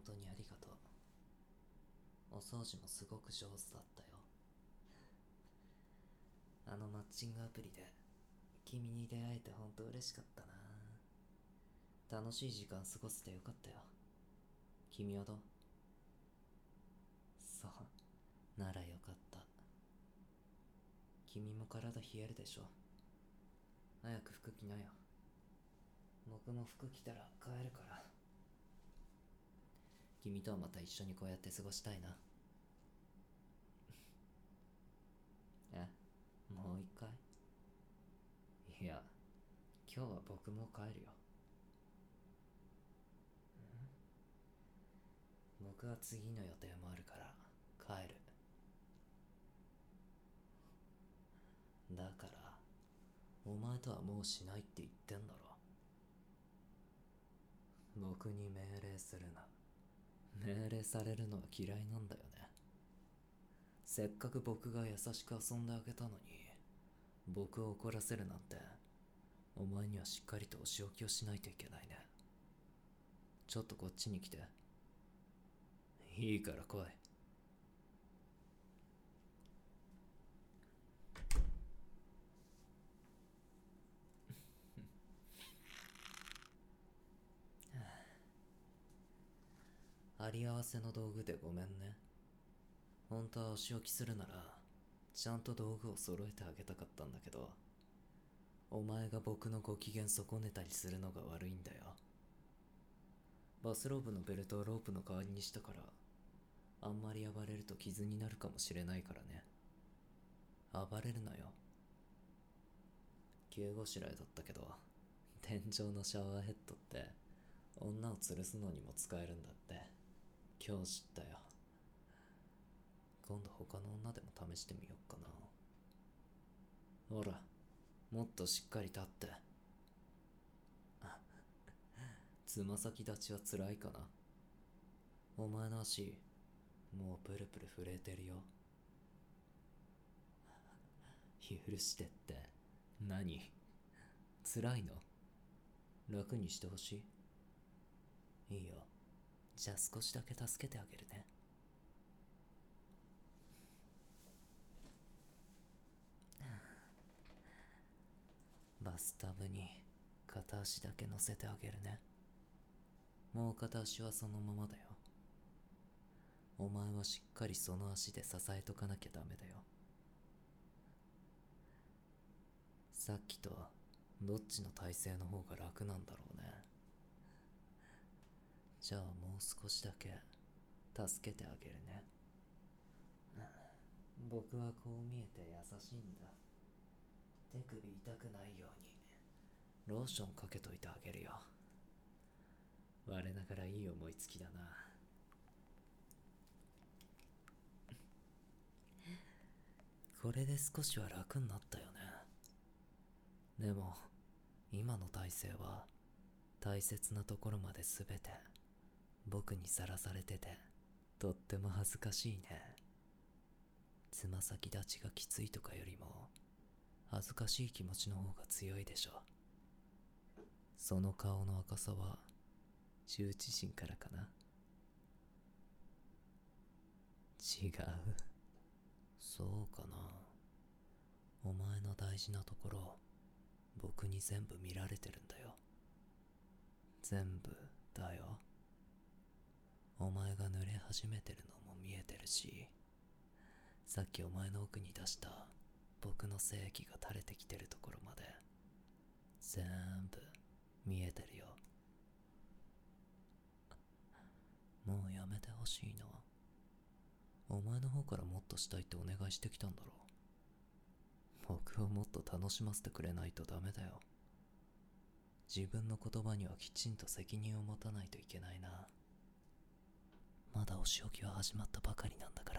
本当にありがとう。お掃除もすごく上手だったよ。あのマッチングアプリで君に出会えて本当嬉しかったな。楽しい時間過ごせてよかったよ。君はどう？そう。ならよかった。君も体冷えるでしょ。早く服着なよ。僕も服着たら帰るから。君とはまた一緒にこうやって過ごしたいな。えもう一回？いや今日は僕も帰るよ。僕は次の予定もあるから帰る。だからお前とはもうしないって言ってんだろ。僕に命令するな。命令されるのは嫌いなんだよね。せっかく僕が優しく遊んであげたのに僕を怒らせるなんてお前にはしっかりとお仕置きをしないといけないね。ちょっとこっちに来て。いいから来い。あり合わせの道具でごめんね。本当はお仕置きするならちゃんと道具を揃えてあげたかったんだけどお前が僕のご機嫌損ねたりするのが悪いんだよ。バスローブのベルトをロープの代わりにしたからあんまり暴れると傷になるかもしれないからね。暴れるなよ。急ごしらえだったけど天井のシャワーヘッドって女を吊るすのにも使えるんだって。今日知ったよ。今度他の女でも試してみよっかな。ほらもっとしっかり立って。つま先立ちは辛いかな。お前の足もうプルプル震えてるよ。許してって何？辛いの？楽にしてほしい？いいよ。じゃあ少しだけ助けてあげるね。バスタブに片足だけ乗せてあげるね。もう片足はそのままだよ。お前はしっかりその足で支えとかなきゃダメだよ。さっきとどっちの体勢の方が楽なんだろうね。じゃあもう少しだけ助けてあげるね。僕はこう見えて優しいんだ。手首痛くないように。ローションかけといてあげるよ。我ながらいい思いつきだな。これで少しは楽になったよね。でも今の体勢は大切なところまで全て。僕にさらされててとっても恥ずかしいね。つま先立ちがきついとかよりも恥ずかしい気持ちの方が強いでしょ。その顔の赤さは羞恥心からかな。違う。そうかな。お前の大事なところ僕に全部見られてるんだよ。全部だよ。お前が濡れ始めてるのも見えてるしさっきお前の奥に出した僕の精液が垂れてきてるところまで全部見えてるよ。もうやめてほしいなお前の方からもっとしたいってお願いしてきたんだろ僕をもっと楽しませてくれないとダメだよ。自分の言葉にはきちんと責任を持たないといけないな。お仕置きは始まったばかりなんだが